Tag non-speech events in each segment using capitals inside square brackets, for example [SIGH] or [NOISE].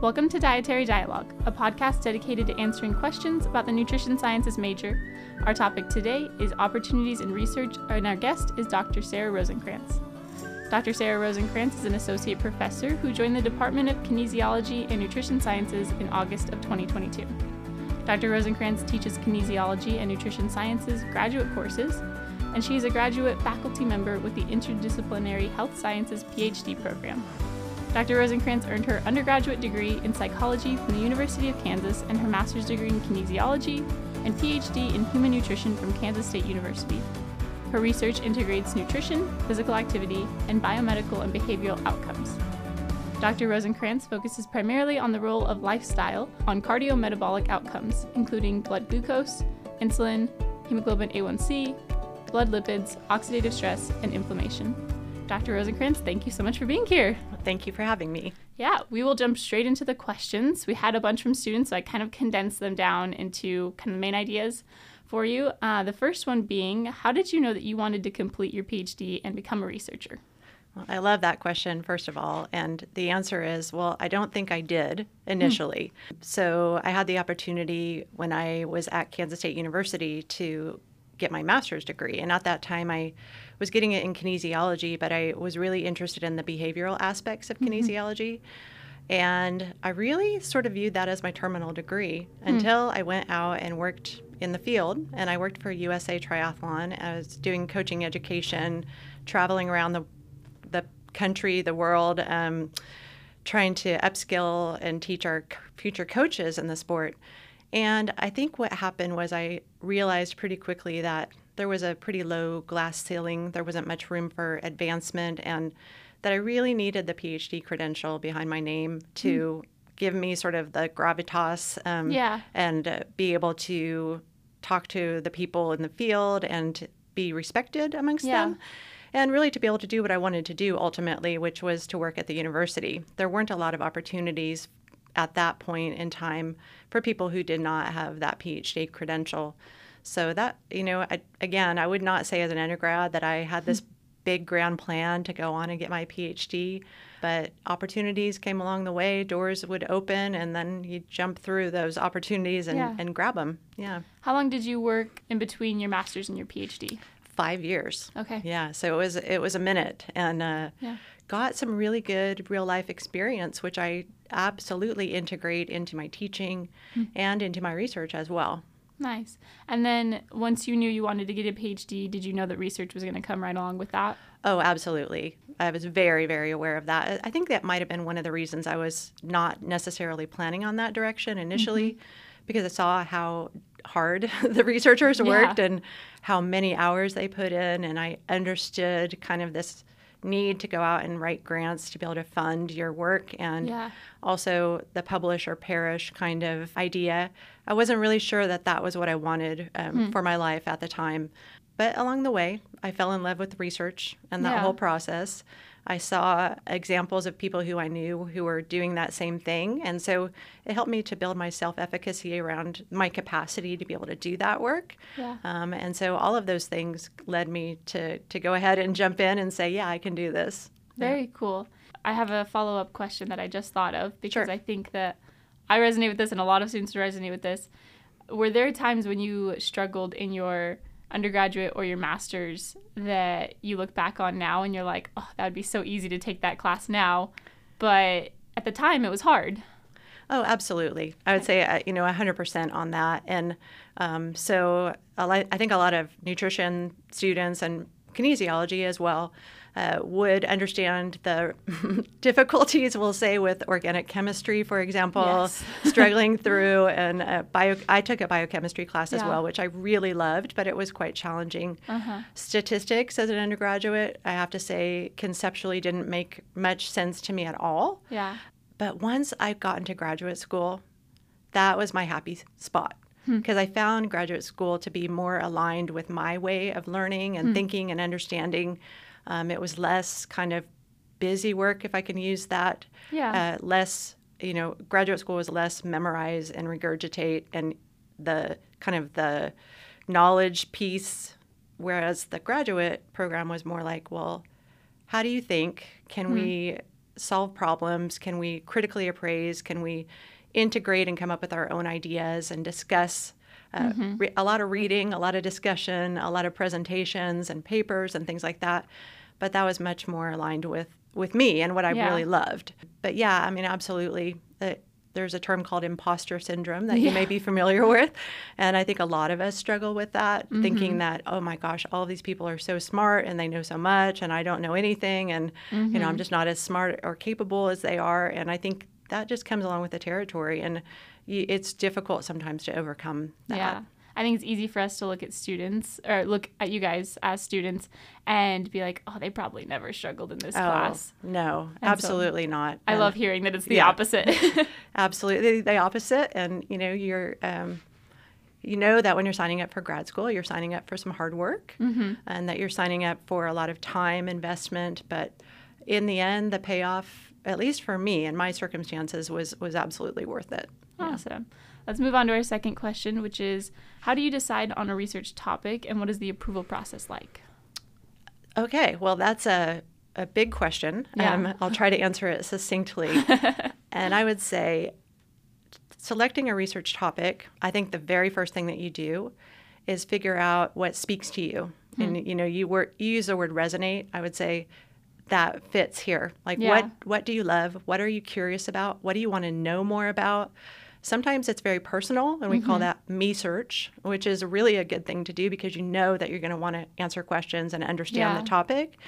Welcome to Dietary Dialogue, a podcast dedicated to answering questions about the nutrition sciences major. Our topic today is opportunities in research, and our guest is Dr. Sara Rosenkranz. Dr. Sara Rosenkranz is an associate professor who joined the Department of Kinesiology and Nutrition Sciences in August of 2022. Dr. Rosenkranz teaches kinesiology and nutrition sciences graduate courses, and she is a graduate faculty member with the Interdisciplinary Health Sciences PhD program. Dr. Rosenkranz earned her undergraduate degree in psychology from the University of Kansas and her master's degree in kinesiology and PhD in human nutrition from Kansas State University. Her research integrates nutrition, physical activity, and biomedical and behavioral outcomes. Dr. Rosenkranz focuses primarily on the role of lifestyle on cardiometabolic outcomes, including blood glucose, insulin, hemoglobin A1C, blood lipids, oxidative stress, and inflammation. Dr. Rosenkranz, thank you so much for being here. Thank you for having me. Yeah, we will jump straight into the questions. We had a bunch from students, so I kind of condensed them down into kind of main ideas for you. Uh, the first one being, how did you know that you wanted to complete your PhD and become a researcher? Well, I love that question, first of all. And the answer is, well, I don't think I did initially. So I had the opportunity when I was at Kansas State University to get my master's degree. And at that time, I was getting it in kinesiology, but I was really interested in the behavioral aspects of mm-hmm. kinesiology. And I really sort of viewed that as my terminal degree mm. until I went out and worked in the field. And I worked for USA Triathlon. I was doing coaching education, traveling around the, the country, the world, um, trying to upskill and teach our future coaches in the sport. And I think what happened was I realized pretty quickly that there was a pretty low glass ceiling. There wasn't much room for advancement, and that I really needed the PhD credential behind my name to mm. give me sort of the gravitas um, yeah. and uh, be able to talk to the people in the field and be respected amongst yeah. them and really to be able to do what I wanted to do ultimately, which was to work at the university. There weren't a lot of opportunities at that point in time for people who did not have that PhD credential. So that, you know, I, again, I would not say as an undergrad that I had this big grand plan to go on and get my PhD, but opportunities came along the way, doors would open, and then you jump through those opportunities and, yeah. and grab them. Yeah. How long did you work in between your master's and your PhD? Five years. Okay. Yeah. So it was it was a minute, and uh, yeah. got some really good real life experience, which I absolutely integrate into my teaching mm-hmm. and into my research as well. Nice. And then once you knew you wanted to get a PhD, did you know that research was going to come right along with that? Oh, absolutely. I was very, very aware of that. I think that might have been one of the reasons I was not necessarily planning on that direction initially mm-hmm. because I saw how hard [LAUGHS] the researchers worked yeah. and how many hours they put in. And I understood kind of this need to go out and write grants to be able to fund your work and yeah. also the publish or perish kind of idea. I wasn't really sure that that was what I wanted um, hmm. for my life at the time. But along the way, I fell in love with research and that yeah. whole process. I saw examples of people who I knew who were doing that same thing. And so it helped me to build my self efficacy around my capacity to be able to do that work. Yeah. Um, and so all of those things led me to, to go ahead and jump in and say, yeah, I can do this. Very yeah. cool. I have a follow up question that I just thought of because sure. I think that I resonate with this and a lot of students resonate with this. Were there times when you struggled in your undergraduate or your master's that you look back on now and you're like, oh, that would be so easy to take that class now. But at the time, it was hard. Oh, absolutely. I would say, uh, you know, 100% on that. And um, so I think a lot of nutrition students and kinesiology as well uh, would understand the [LAUGHS] difficulties, we'll say, with organic chemistry, for example, yes. [LAUGHS] struggling through. And uh, bio, I took a biochemistry class yeah. as well, which I really loved, but it was quite challenging. Uh-huh. Statistics as an undergraduate, I have to say, conceptually didn't make much sense to me at all. Yeah. But once I got into graduate school, that was my happy spot because hmm. I found graduate school to be more aligned with my way of learning and hmm. thinking and understanding. Um, it was less kind of busy work, if I can use that. Yeah. Uh, less, you know, graduate school was less memorize and regurgitate and the kind of the knowledge piece, whereas the graduate program was more like, well, how do you think? Can hmm. we solve problems? Can we critically appraise? Can we integrate and come up with our own ideas and discuss? Uh, Mm-hmm. re- a lot of reading, a lot of discussion, a lot of presentations and papers and things like that. But that was much more aligned with with me and what I Yeah. really loved. But yeah, I mean, absolutely. Uh, there's a term called imposter syndrome that you may be familiar [LAUGHS] with. And I think a lot of us struggle with that, Mm-hmm. thinking that, oh my gosh, all these people are so smart and they know so much and I don't know anything. And, you know, Mm-hmm. I'm just not as smart or capable as they are. And I think that just comes along with the territory. And y- it's difficult sometimes to overcome that. Yeah. I think it's easy for us to look at students or look at you guys as students and be like, oh, they probably never struggled in this Oh, class. no, And so absolutely not. I And- love hearing that it's the yeah. opposite. [LAUGHS] absolutely the opposite and you know you're um, you know that when you're signing up for grad school you're signing up for some hard work and that you're signing up for a lot of time investment but in the end the payoff at least for me and my circumstances was was absolutely worth it awesome. Let's move on to our second question, which is how do you decide on a research topic and what is the approval process like? okay well that's a a big question. Yeah. um, i'll try to answer it succinctly. [LAUGHS] And i would say selecting a research topic i think the very first thing that you do is figure out what speaks to you. And you know you, wor- you use the word resonate. I would say that fits here. Like Yeah. what what do you love? What are you curious about? What do you want to know more about sometimes it's very personal and we call mm-hmm. that me search which is really a good thing to do because you know that you're going to want to answer questions and understand Yeah. the topic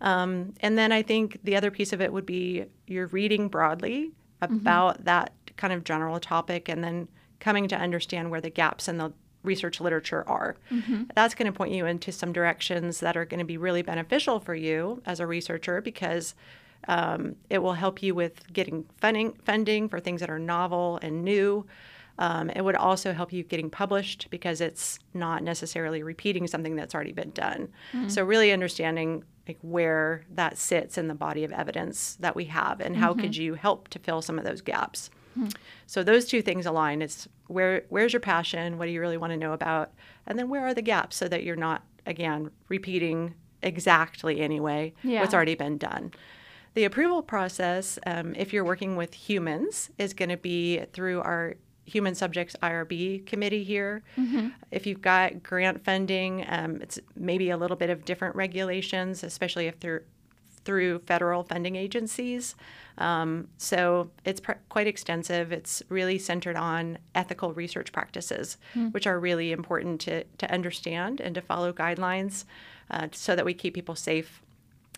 um, and then I think the other piece of it would be you're reading broadly mm-hmm. about that kind of general topic and then coming to understand where the gaps in the research literature are. Mm-hmm. That's going to point you into some directions that are going to be really beneficial for you as a researcher because um, it will help you with getting funding, funding for things that are novel and new. Um, it would also help you getting published because it's not necessarily repeating something that's already been done. So really understanding like where that sits in the body of evidence that we have and how could you help to fill some of those gaps. So those two things align. It's where where's your passion? What do you really want to know about? And then where are the gaps so that you're not again repeating exactly anyway Yeah. what's already been done. The approval process, um, if you're working with humans, is going to be through our Human Subjects IRB committee here. If you've got grant funding, um, it's maybe a little bit of different regulations, especially if they're through federal funding agencies. Um, so it's pr- quite extensive. It's really centered on ethical research practices, which are really important to, to understand and to follow guidelines uh, so that we keep people safe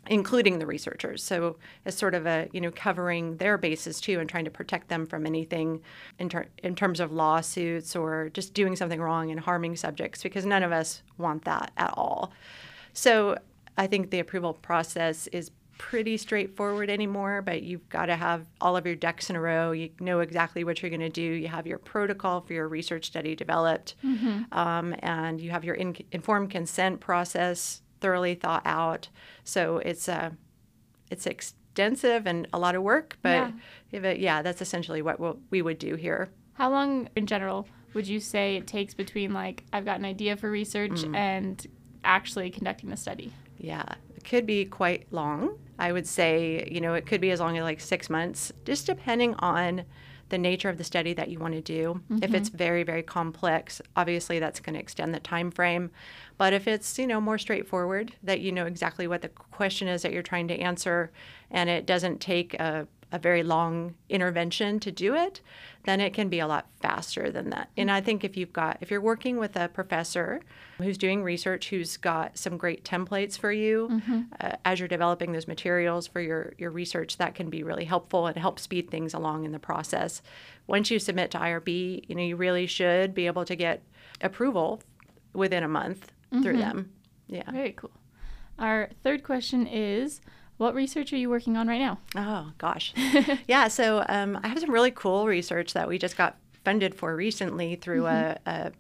including the researchers. So as sort of a you know covering their bases too and trying to protect them from anything in, ter- in terms of lawsuits or just doing something wrong and harming subjects because none of us want that at all. So I think the approval process is pretty straightforward anymore, but you've got to have all of your ducks in a row. You know exactly what you're going to do. You have your protocol for your research study developed, um, and you have your in- informed consent process thoroughly thought out. So it's uh, it's extensive and a lot of work, but Yeah. but yeah, that's essentially what we'll, we would do here. How long in general would you say it takes between like I've got an idea for research and actually conducting the study? Yeah, it could be quite long. I would say, you know, it could be as long as like six months, just depending on the nature of the study that you want to do. If mm-hmm. it's very, very complex, obviously that's going to extend the time frame. But if it's, you know, more straightforward, that you know exactly what the question is that you're trying to answer, and it doesn't take a, a very long intervention to do it, then it can be a lot faster than that. And I think if you've got, if you're working with a professor who's doing research, who's got some great templates for you uh, as you're developing those materials for your, your research, that can be really helpful and help speed things along in the process. Once you submit to IRB, you know, you really should be able to get approval within a month through them. Yeah. Very cool. Our third question is what research are you working on right now? Oh gosh, [LAUGHS] yeah. So um, I have some really cool research that we just got funded for recently through a, a.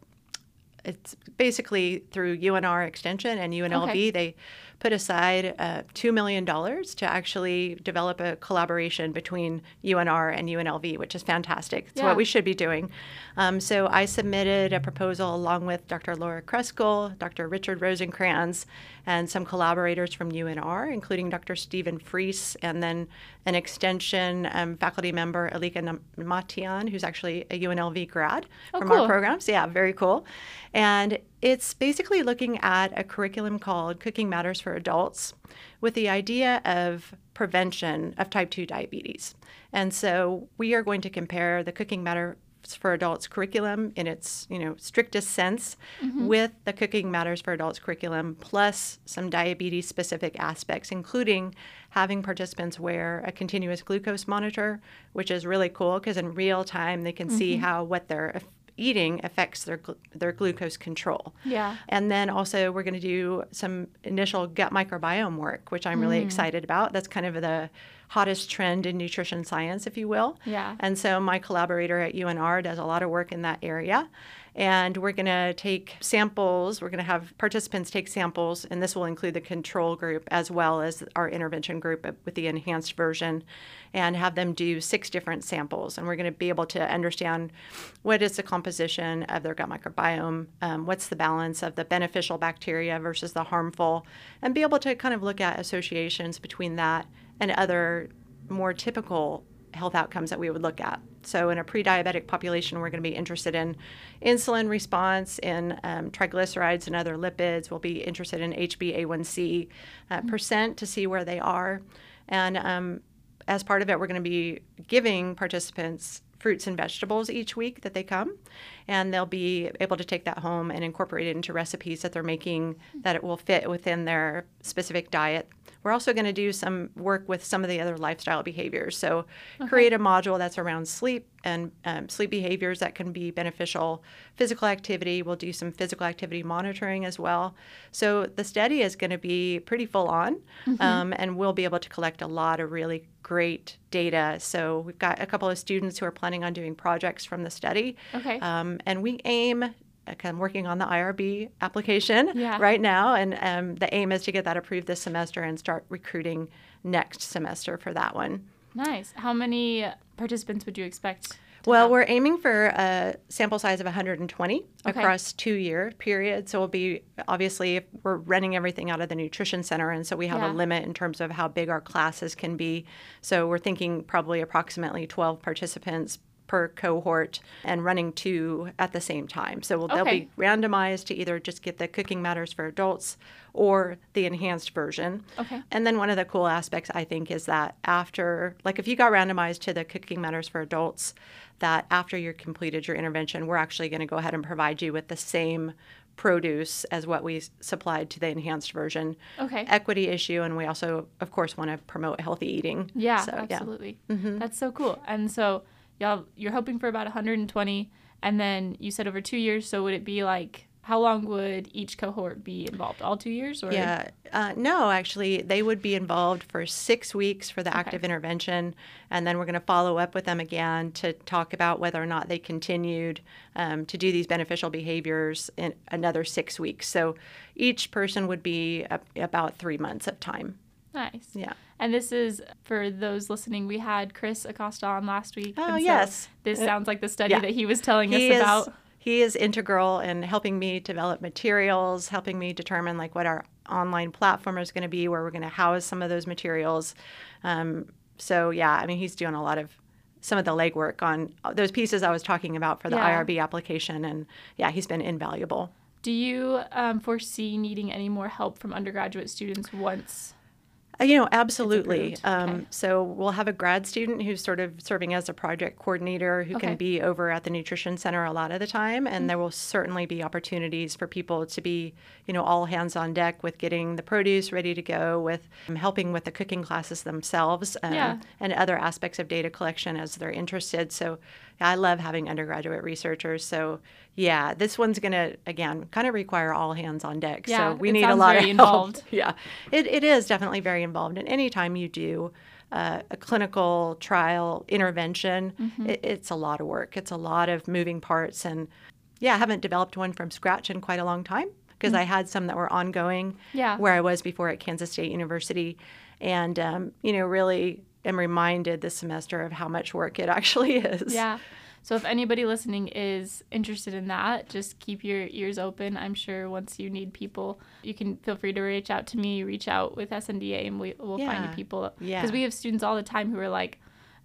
It's basically through UNR Extension and UNLV. Okay. They put aside uh, $2 million to actually develop a collaboration between UNR and UNLV, which is fantastic. It's Yeah. what we should be doing. Um, so I submitted a proposal along with Dr. Laura Kruskall, Dr. Richard Rosenkranz, and some collaborators from UNR, including Dr. Stephen Fries, and then an extension um, faculty member, Alika Matian, who's actually a UNLV grad Oh, from cool. our programs. Yeah, very cool. And it's basically looking at a curriculum called Cooking Matters for Adults with the idea of prevention of type 2 diabetes. And so we are going to compare the Cooking Matters for Adults curriculum in its, you know, strictest sense mm-hmm. with the Cooking Matters for Adults curriculum plus some diabetes specific aspects including having participants wear a continuous glucose monitor, which is really cool because in real time they can see mm-hmm. how what they're eating affects their their glucose control. Yeah. And then also we're going to do some initial gut microbiome work, which I'm really mm. excited about. That's kind of the hottest trend in nutrition science, if you will. Yeah. And so my collaborator at UNR does a lot of work in that area. And we're going to take samples, we're going to have participants take samples, and this will include the control group as well as our intervention group with the enhanced version, and have them do six different samples. And we're going to be able to understand what is the composition of their gut microbiome, um, what's the balance of the beneficial bacteria versus the harmful, and be able to kind of look at associations between that and other more typical health outcomes that we would look at. So, in a pre diabetic population, we're going to be interested in insulin response, in um, triglycerides and other lipids. We'll be interested in HbA1c uh, percent to see where they are. And um, as part of it, we're going to be giving participants fruits and vegetables each week that they come, and they'll be able to take that home and incorporate it into recipes that they're making that it will fit within their specific diet. We're also going to do some work with some of the other lifestyle behaviors. So, create a module that's around sleep and um, sleep behaviors that can be beneficial. Physical activity, we'll do some physical activity monitoring as well. So, the study is going to be pretty full on, um, and we'll be able to collect a lot of really great data. So, we've got a couple of students who are planning on doing projects from the study. Okay. Um, and we aim, I'm working on the IRB application Yeah. right now, and um, the aim is to get that approved this semester and start recruiting next semester for that one. Nice. How many participants would you expect? Well, have? we're aiming for a sample size of 120 Okay. across two year period. So we'll be obviously if we're running everything out of the nutrition center, and so we have Yeah. a limit in terms of how big our classes can be. So we're thinking probably approximately 12 participants per cohort and running two at the same time. So we'll, they'll be randomized to either just get the Cooking Matters for Adults or the enhanced version. Okay. And then one of the cool aspects I think is that after, like if you got randomized to the Cooking Matters for Adults, that after you completed your intervention, we're actually going to go ahead and provide you with the same produce as what we supplied to the enhanced version. Okay. Equity issue, and we also, of course, want to promote healthy eating. Yeah, So, yeah. absolutely. Mm-hmm. That's so cool. And so, y'all, you're hoping for about 120, and then you said over two years. So would it be like how long would each cohort be involved? All two years, or Yeah. Uh, no, actually, they would be involved for six weeks for the active intervention. And then we're going to follow up with them again to talk about whether or not they continued um, to do these beneficial behaviors in another six weeks. So each person would be a, about three months of time. Nice. Yeah. And this is for those listening. We had Chris Acosta on last week. Oh, and so yes. This Uh, sounds like the study yeah. that he was telling He us is, about. he is integral in helping me develop materials, helping me determine like what our online platform is going to be, where we're going to house some of those materials. Um, so yeah, I mean, he's doing a lot of some of the legwork on those pieces I was talking about for the Yeah. IRB application, and yeah, he's been invaluable. Do you um, foresee needing any more help from undergraduate students once? Uh, You know, absolutely. Um, Okay. So we'll have a grad student who's sort of serving as a project coordinator who Okay. can be over at the nutrition center a lot of the time, and Mm-hmm. there will certainly be opportunities for people to be, you know, all hands on deck with getting the produce ready to go, with um, helping with the cooking classes themselves, um, Yeah. and other aspects of data collection as they're interested. So I love having undergraduate researchers. So yeah, this one's going to again kind of require all hands on deck. Yeah, so we need a lot of help. involved. [LAUGHS] Yeah, it, it is definitely very involved. And anytime you do uh, a clinical trial intervention, Mm-hmm. it, it's a lot of work. It's a lot of moving parts. And yeah, I haven't developed one from scratch in quite a long time because I had some that were ongoing Yeah. where I was before at Kansas State University. And, um, you know, really am reminded this semester of how much work it actually [LAUGHS] is. Yeah. So if anybody listening is interested in that, just keep your ears open. I'm sure once you need people, you can feel free to reach out to me, reach out with SNDA, and we, we'll find you people. Yeah. Because we have students all the time who are like,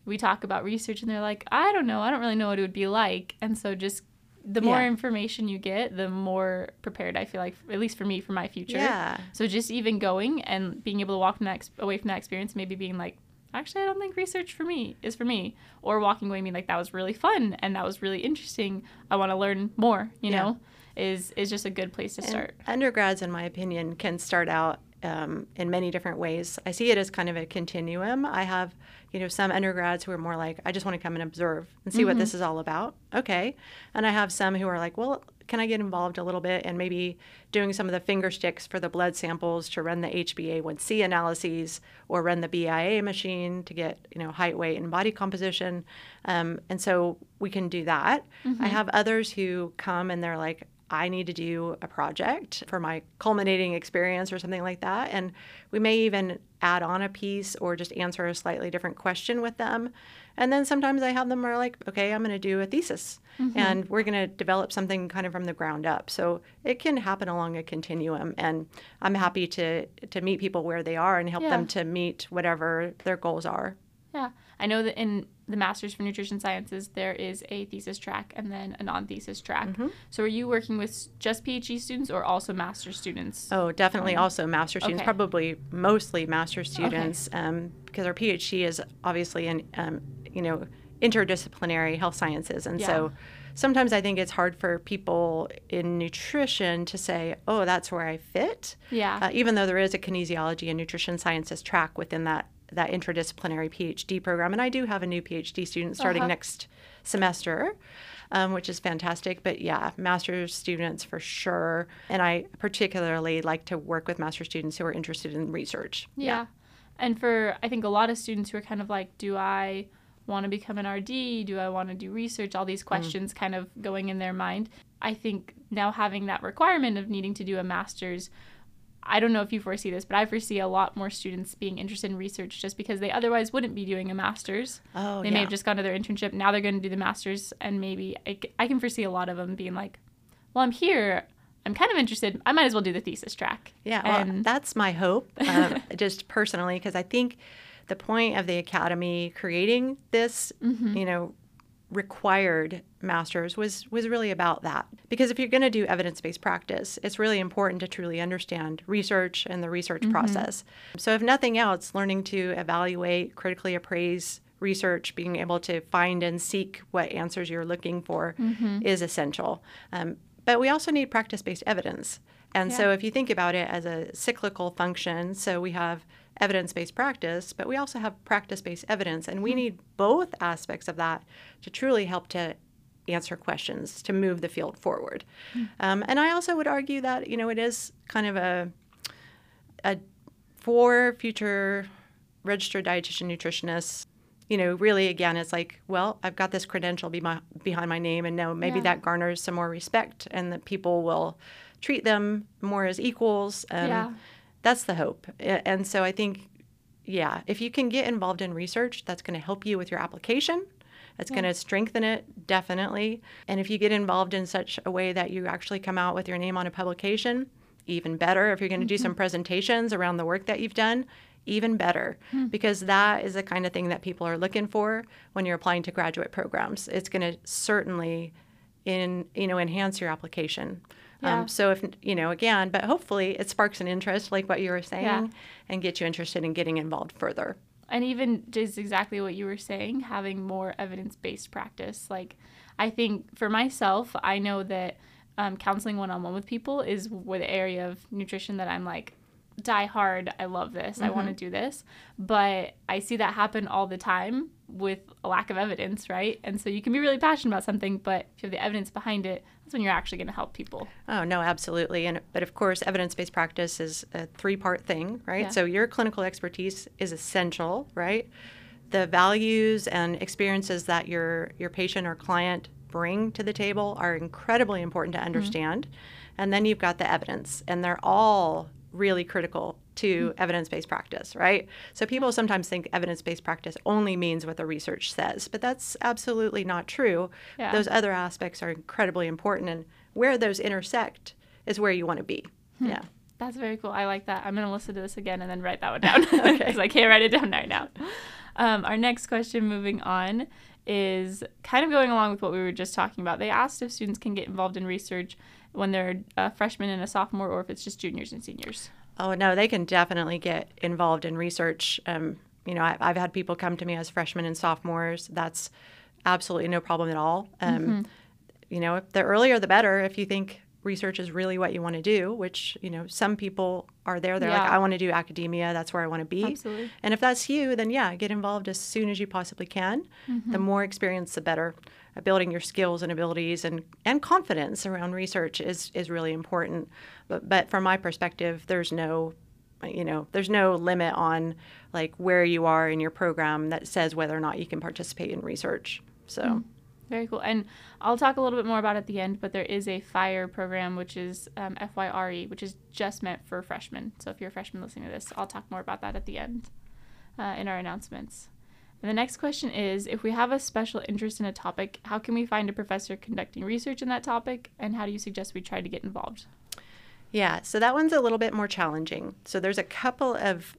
we talk about research and they're like, I don't know, I don't really know what it would be like. And so just the more Yeah. information you get, the more prepared I feel like, at least for me, for my future. Yeah. So just even going and being able to walk from ex- away from that experience, maybe being like, actually, I don't think research for me is for me, or walking away being like, that was really fun and that was really interesting. I want to learn more. You Yeah. know, is is just a good place to And start. undergrads, in my opinion, can start out um, in many different ways. I see it as kind of a continuum. I have, you know, some undergrads who are more like, I just want to come and observe and see what this is all about. Okay. And I have some who are like, well, can I get involved a little bit and maybe doing some of the finger sticks for the blood samples to run the HbA1c analyses or run the BIA machine to get, you know, height, weight, and body composition. Um, and so we can do that. I have others who come and they're like, I need to do a project for my culminating experience or something like that. And we may even add on a piece or just answer a slightly different question with them. And then sometimes I have them are like, okay, I'm going to do a thesis and we're going to develop something kind of from the ground up. So it can happen along a continuum. And I'm happy to, to meet people where they are and help Yeah. them to meet whatever their goals are. Yeah, I know that in the Masters for Nutrition Sciences there is a thesis track and then a non-thesis track. Mm-hmm. So are you working with just PhD students or also master students? Oh, definitely. also, master students, okay. probably mostly master students, um, because our PhD is obviously in, um, you know, interdisciplinary health sciences, and so sometimes I think it's hard for people in nutrition to say, "Oh, that's where I fit," Yeah. uh, even though there is a kinesiology and nutrition sciences track within that that interdisciplinary PhD program. And I do have a new PhD student starting Uh-huh. next semester, um, which is fantastic. But yeah, master's students for sure. And I particularly like to work with master students who are interested in research. Yeah. And for I think a lot of students who are kind of like, do I want to become an RD? Do I want to do research? All these questions kind of going in their mind. I think now having that requirement of needing to do a master's, I don't know if you foresee this, but I foresee a lot more students being interested in research just because they otherwise wouldn't be doing a master's. Oh, they yeah. may have just gone to their internship. Now they're going to do the master's, and maybe I can foresee a lot of them being like, well, I'm here. I'm kind of interested. I might as well do the thesis track. Yeah, well, And- that's my hope, um, [LAUGHS] just personally, because I think the point of the academy creating this, Mm-hmm. you know, required masters was was really about that. Because if you're going to do evidence-based practice, it's really important to truly understand research and the research Mm-hmm. process. So if nothing else, learning to evaluate, critically appraise research, being able to find and seek what answers you're looking for Mm-hmm. is essential. Um, but we also need practice-based evidence. And so if you think about it as a cyclical function, so we have evidence based practice, but we also have practice based evidence. And we need both aspects of that to truly help to answer questions, to move the field forward. Um, and I also would argue that, you know, it is kind of a, a for future registered dietitian nutritionists you know, really, again, it's like, well, I've got this credential be my, behind my name, and now maybe Yeah. that garners some more respect, and that people will treat them more as equals. Um, Yeah. That's the hope. And so I think, yeah, if you can get involved in research, that's going to help you with your application. It's going to strengthen it, definitely. And if you get involved in such a way that you actually come out with your name on a publication, even better. If you're going to do some mm-hmm. presentations around the work that you've done, even better. Hmm. Because that is the kind of thing that people are looking for when you're applying to graduate programs. It's going to certainly in you know enhance your application. Yeah. Um, so if you know again, but hopefully it sparks an interest, like what you were saying, Yeah. and get you interested in getting involved further. and even just exactly what you were saying having more evidence-based practice like i think for myself i know that um, counseling one-on-one with people is where the area of nutrition that i'm like die hard i love this i want to do this but i see that happen all the time with a lack of evidence right and so you can be really passionate about something but if you have the evidence behind it that's when you're actually going to help people Oh no, absolutely. And but of course, evidence-based practice is a three-part thing, right? Yeah. So your clinical expertise is essential, right? The values and experiences that your your patient or client bring to the table are incredibly important to mm-hmm. understand. and then you've got the evidence, and they're all really critical to evidence based practice, right? So people sometimes think evidence based practice only means what the research says, but that's absolutely not true. Yeah. Those other aspects are incredibly important, and where those intersect is where you want to be. Hmm. Yeah. That's very cool. I like that. I'm going to listen to this again and then write that one down [LAUGHS] [LAUGHS] because I can't write it down right now. Um, our next question, moving on, is kind of going along with what we were just talking about. They asked if students can get involved in research when they're a freshman and a sophomore or if it's just juniors and seniors. Oh, no, they can definitely get involved in research. Um, you know, I, I've had people come to me as freshmen and sophomores. That's absolutely no problem at all. Um, You know, the earlier the better if you think research is really what you want to do, which, you know, some people are there. They're like, I want to do academia. That's where I want to be. Absolutely. And if that's you, then yeah, get involved as soon as you possibly can. The more experience, the better. Uh, Building your skills and abilities and, and confidence around research is, is really important. But, but from my perspective, there's no, you know, there's no limit on like where you are in your program that says whether or not you can participate in research. So. Very cool. And I'll talk a little bit more about it at the end, but there is a FIRE program, which is um, FYRE, which is just meant for freshmen. So if you're a freshman listening to this, I'll talk more about that at the end uh, in our announcements. And the next question is if we have a special interest in a topic, how can we find a professor conducting research in that topic? And how do you suggest we try to get involved? Yeah, so that one's a little bit more challenging. So there's a couple of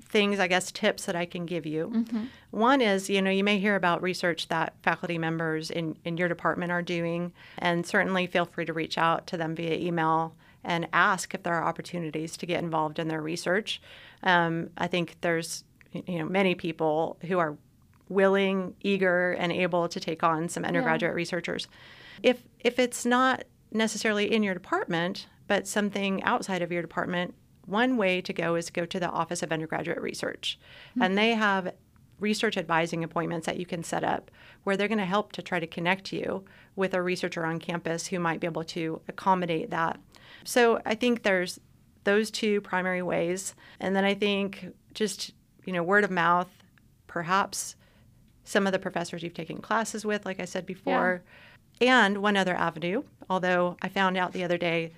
things, I guess, tips that I can give you. One is, you know, you may hear about research that faculty members in, in your department are doing, and certainly feel free to reach out to them via email and ask if there are opportunities to get involved in their research. Um, I think there's, you know, many people who are willing, eager, and able to take on some undergraduate researchers. If if it's not necessarily in your department, but something outside of your department, one way to go is go to the Office of Undergraduate Research, hmm. and they have research advising appointments that you can set up where they're going to help to try to connect you with a researcher on campus who might be able to accommodate that. So I think there's those two primary ways, and then I think just you know word of mouth, perhaps some of the professors you've taken classes with, like I said before, and one other avenue. Although I found out the other day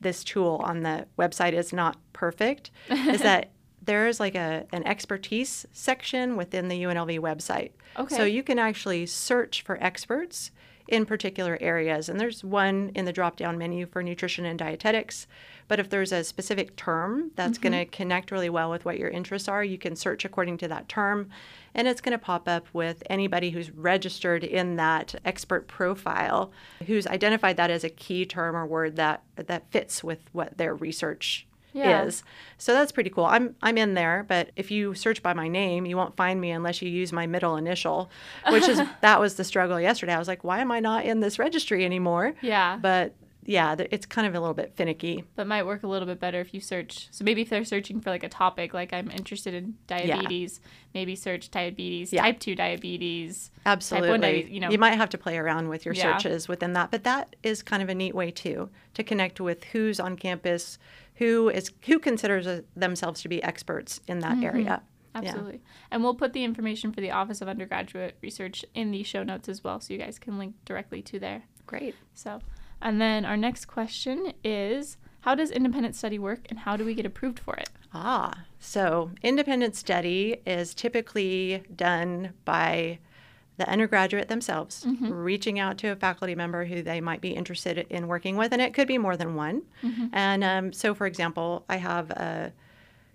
this tool on the website is not perfect, [LAUGHS] is that there is like a an expertise section within the UNLV website. Okay. So you can actually search for experts in particular areas. And there's one in the drop down menu for nutrition and dietetics. But if there's a specific term that's mm-hmm. going to connect really well with what your interests are, you can search according to that term. And it's going to pop up with anybody who's registered in that expert profile who's identified that as a key term or word that, that fits with what their research Yeah. is. So that's pretty cool. I'm I'm in there, but if you search by my name, you won't find me unless you use my middle initial, which is [LAUGHS] that was the struggle yesterday. I was like, why am I not in this registry anymore? Yeah. But yeah, it's kind of a little bit finicky. But might work a little bit better if you search. So maybe if they're searching for like a topic, like I'm interested in diabetes, maybe search diabetes, Yeah. type 2 diabetes. Absolutely. diabetes, you know. you might have to play around with your Yeah. searches within that, but that is kind of a neat way too to connect with who's on campus, who is who considers uh, themselves to be experts in that area. Yeah. Absolutely. And we'll put the information for the Office of Undergraduate Research in the show notes as well, so you guys can link directly to there. Great. So, and then our next question is how does independent study work and how do we get approved for it? Ah, so independent study is typically done by the undergraduate themselves, reaching out to a faculty member who they might be interested in working with, and it could be more than one. And um, so, for example, I have a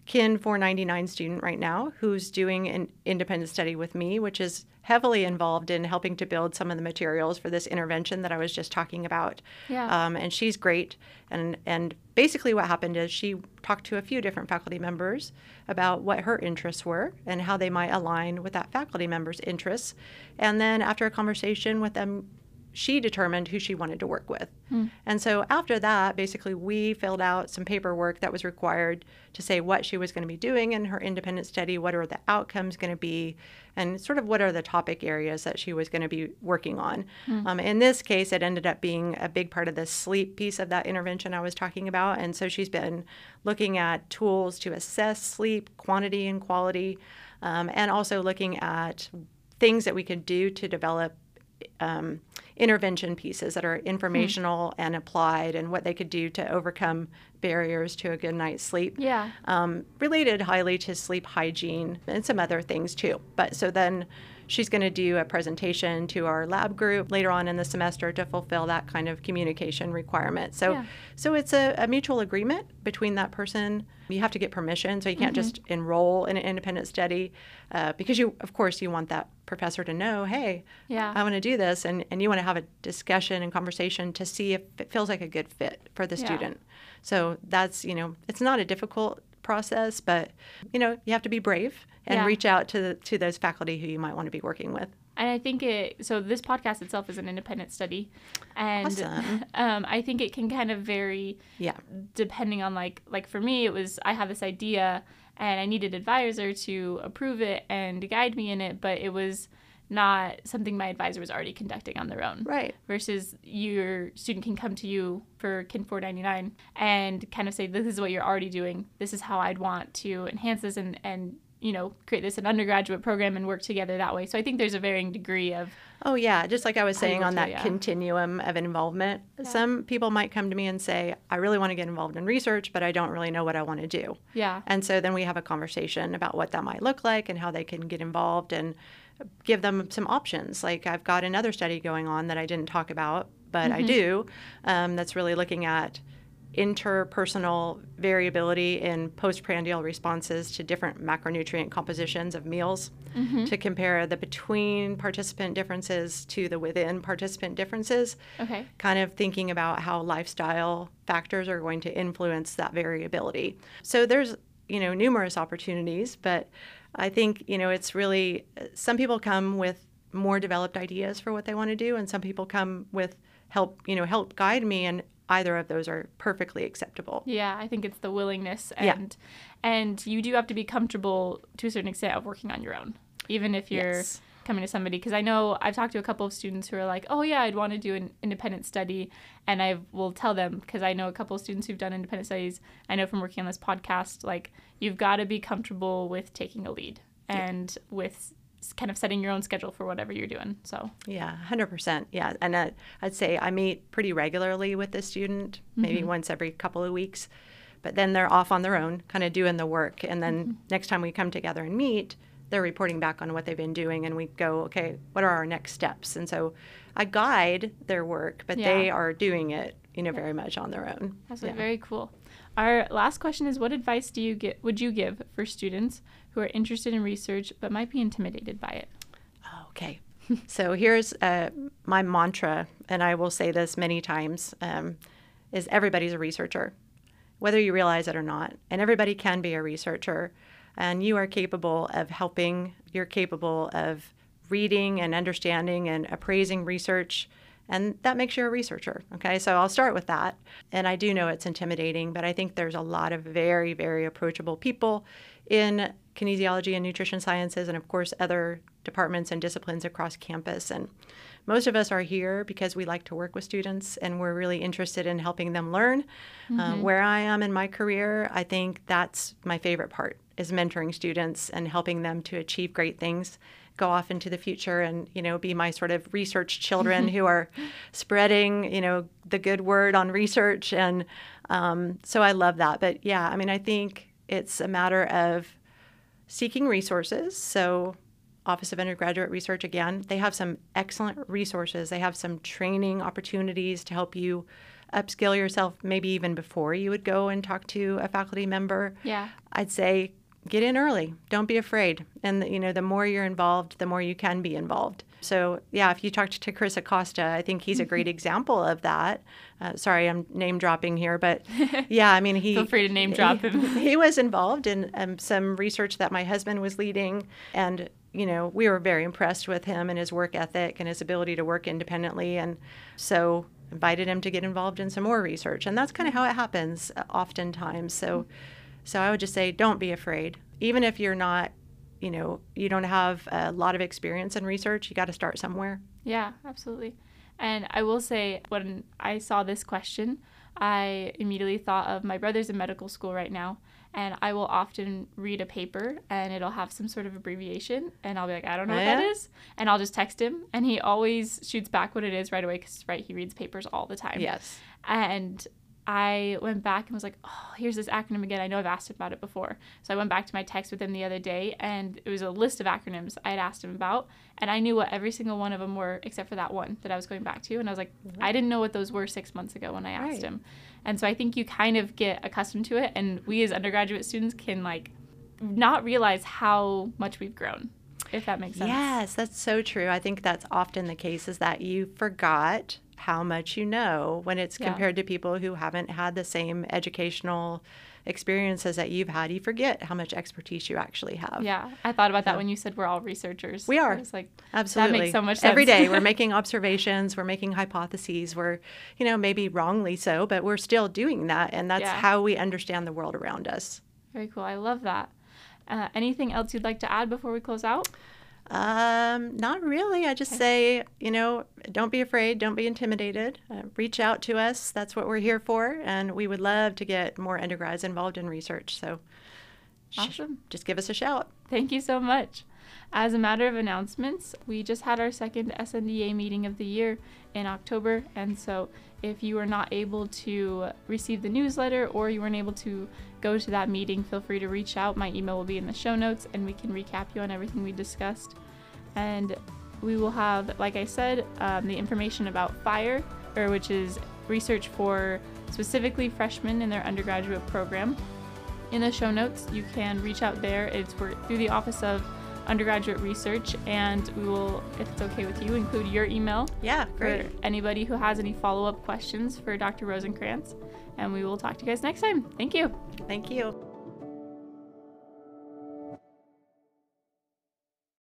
Kin 499 student right now who's doing an independent study with me, which is heavily involved in helping to build some of the materials for this intervention that I was just talking about. Yeah. Um, and she's great. And and basically, what happened is she talked to a few different faculty members about what her interests were and how they might align with that faculty member's interests. And then after a conversation with them, she determined who she wanted to work with. And so after that, basically, we filled out some paperwork that was required to say what she was going to be doing in her independent study, what are the outcomes going to be, and sort of what are the topic areas that she was going to be working on. Um, in this case, it ended up being a big part of the sleep piece of that intervention I was talking about. And so she's been looking at tools to assess sleep quantity and quality, um, and also looking at things that we could do to develop um, intervention pieces that are informational mm. and applied and what they could do to overcome barriers to a good night's sleep. Yeah. Um, related highly to sleep hygiene and some other things too. But so then she's going to do a presentation to our lab group later on in the semester to fulfill that kind of communication requirement. So, yeah. so it's a, a, mutual agreement between that person. You have to get permission, so you can't mm-hmm. just enroll in an independent study uh, because you, of course, you want that professor to know, hey, yeah. I want to do this, and, and you want to have a discussion and conversation to see if it feels like a good fit for the yeah. student. So that's you know, it's not a difficult process, but you know, you have to be brave and yeah. reach out to the, to those faculty who you might want to be working with. And I think it. So this podcast itself is an independent study, and awesome. [LAUGHS] um, I think it can kind of vary. Yeah. Depending on like like for me, it was I have this idea and I needed advisor to approve it and guide me in it, but it was not something my advisor was already conducting on their own. Right. Versus your student can come to you for KIN 499 and kind of say, this is what you're already doing. This is how I'd want to enhance this and, and you know, create this an undergraduate program and work together that way. So I think there's a varying degree of. Oh yeah, just like I was saying on that yeah. continuum of involvement. Yeah. Some people might come to me and say, "I really want to get involved in research, but I don't really know what I want to do." Yeah. And so then we have a conversation about what that might look like and how they can get involved and give them some options. Like I've got another study going on that I didn't talk about, but mm-hmm. I do. Um, that's really looking at interpersonal variability in postprandial responses to different macronutrient compositions of meals mm-hmm. to compare the between participant differences to the within participant differences. Okay. Kind of thinking about how lifestyle factors are going to influence that variability. So there's, you know, numerous opportunities, but I think, you know, it's really uh, some people come with more developed ideas for what they want to do and some people come with help, you know, help guide me and either of those are perfectly acceptable. Yeah, I think it's the willingness and yeah. and you do have to be comfortable to a certain extent of working on your own, even if you're yes. Coming to somebody. Because I know I've talked to a couple of students who are like, "Oh yeah, I'd want to do an independent study," and I will tell them because I know a couple of students who've done independent studies. I know from working on this podcast, like you've got to be comfortable with taking a lead and yeah. with kind of setting your own schedule for whatever you're doing. So yeah, hundred percent. Yeah, and uh, I'd say I meet pretty regularly with the student, maybe mm-hmm. once every couple of weeks, but then they're off on their own, kind of doing the work. And then mm-hmm. next time we come together and meet, they're reporting back on what they've been doing, and we go, okay, what are our next steps? And so I guide their work, but yeah. they are doing it, you know, yeah. very much on their own. That's yeah. very cool. Our last question is: What advice do you get? Would you give for students who are interested in research but might be intimidated by it? Okay. so here's uh, my mantra, and I will say this many times: um, is everybody's a researcher, whether you realize it or not, and everybody can be a researcher, and you are capable of helping. You're capable of reading and understanding and appraising research and that makes you a researcher. Okay, so I'll start with that. And I do know it's intimidating, but I think there's a lot of very, very approachable people in kinesiology and nutrition sciences, and of course, other departments and disciplines across campus. And most of us are here because we like to work with students and we're really interested in helping them learn. Uh, mm-hmm. Uh, where I am in my career, I think that's my favorite part is mentoring students and helping them to achieve great things go off into the future and you know be my sort of research children [LAUGHS] who are spreading you know the good word on research and um, so i love that but yeah i mean i think it's a matter of seeking resources. So office of undergraduate research again they have some excellent resources. They have some training opportunities to help you upskill yourself maybe even before you would go and talk to a faculty member. Yeah. I'd say get in early. Don't be afraid. And you know, the more you're involved, the more you can be involved. So yeah, if you talked to Chris Acosta, I think he's a [LAUGHS] great example of that. Uh, sorry, I'm name dropping here, but [LAUGHS] yeah, I mean, he feel free to name drop him. [LAUGHS] he was involved in um, some research that my husband was leading, and you know, we were very impressed with him and his work ethic and his ability to work independently, and so invited him to get involved in some more research, and that's kind of how it happens uh, oftentimes. So. So I would just say don't be afraid. Even if you're not, you know, you don't have a lot of experience in research, you got to start somewhere. Yeah, absolutely. And I will say, when I saw this question, I immediately thought of my brother's in medical school right now, and I will often read a paper and it'll have some sort of abbreviation and I'll be like, I don't know oh, what Yeah. that is. And I'll just text him and he always shoots back what it is right away because, right, he reads papers all the time. Yes. And I went back and was like, oh, here's this acronym again. I know I've asked him about it before. So I went back to my text with him the other day and it was a list of acronyms I had asked him about. And I knew what every single one of them were except for that one that I was going back to. And I was like, I didn't know what those were six months ago when I asked Right. him. And so I think you kind of get accustomed to it. And we as undergraduate students can like not realize how much we've grown, if that makes sense. Yes, that's so true. I think that's often the case is that you forgot how much you know when it's Yeah. compared to people who haven't had the same educational experiences that you've had. You forget how much expertise you actually have. Yeah. I thought about that when you said we're all researchers. We are. Like, Absolutely. so much Every sense. day we're [LAUGHS] making observations, we're making hypotheses, we're, you know, maybe wrongly so, but we're still doing that. And that's Yeah. how we understand the world around us. Very cool. I love that. Uh, anything else you'd like to add before we close out? Um, not really. I just say, you know, don't be afraid, don't be intimidated. Uh, reach out to us. That's what we're here for, and we would love to get more undergrads involved in research. So, sh- just give us a shout. Thank you so much. As a matter of announcements, we just had our second SNDA meeting of the year in October, and so if you were not able to receive the newsletter or you weren't able to go to that meeting, feel free to reach out. My email will be in the show notes, and we can recap you on everything we discussed. And we will have, like I said, um, the information about FyRE, or which is research for specifically freshmen in their undergraduate program in the show notes. You can reach out there. It's through the Office of Undergraduate Research, and we will, if it's okay with you, include your email Yeah, great. for anybody who has any follow up questions for Dr. Rosenkranz. And we will talk to you guys next time. Thank you. Thank you.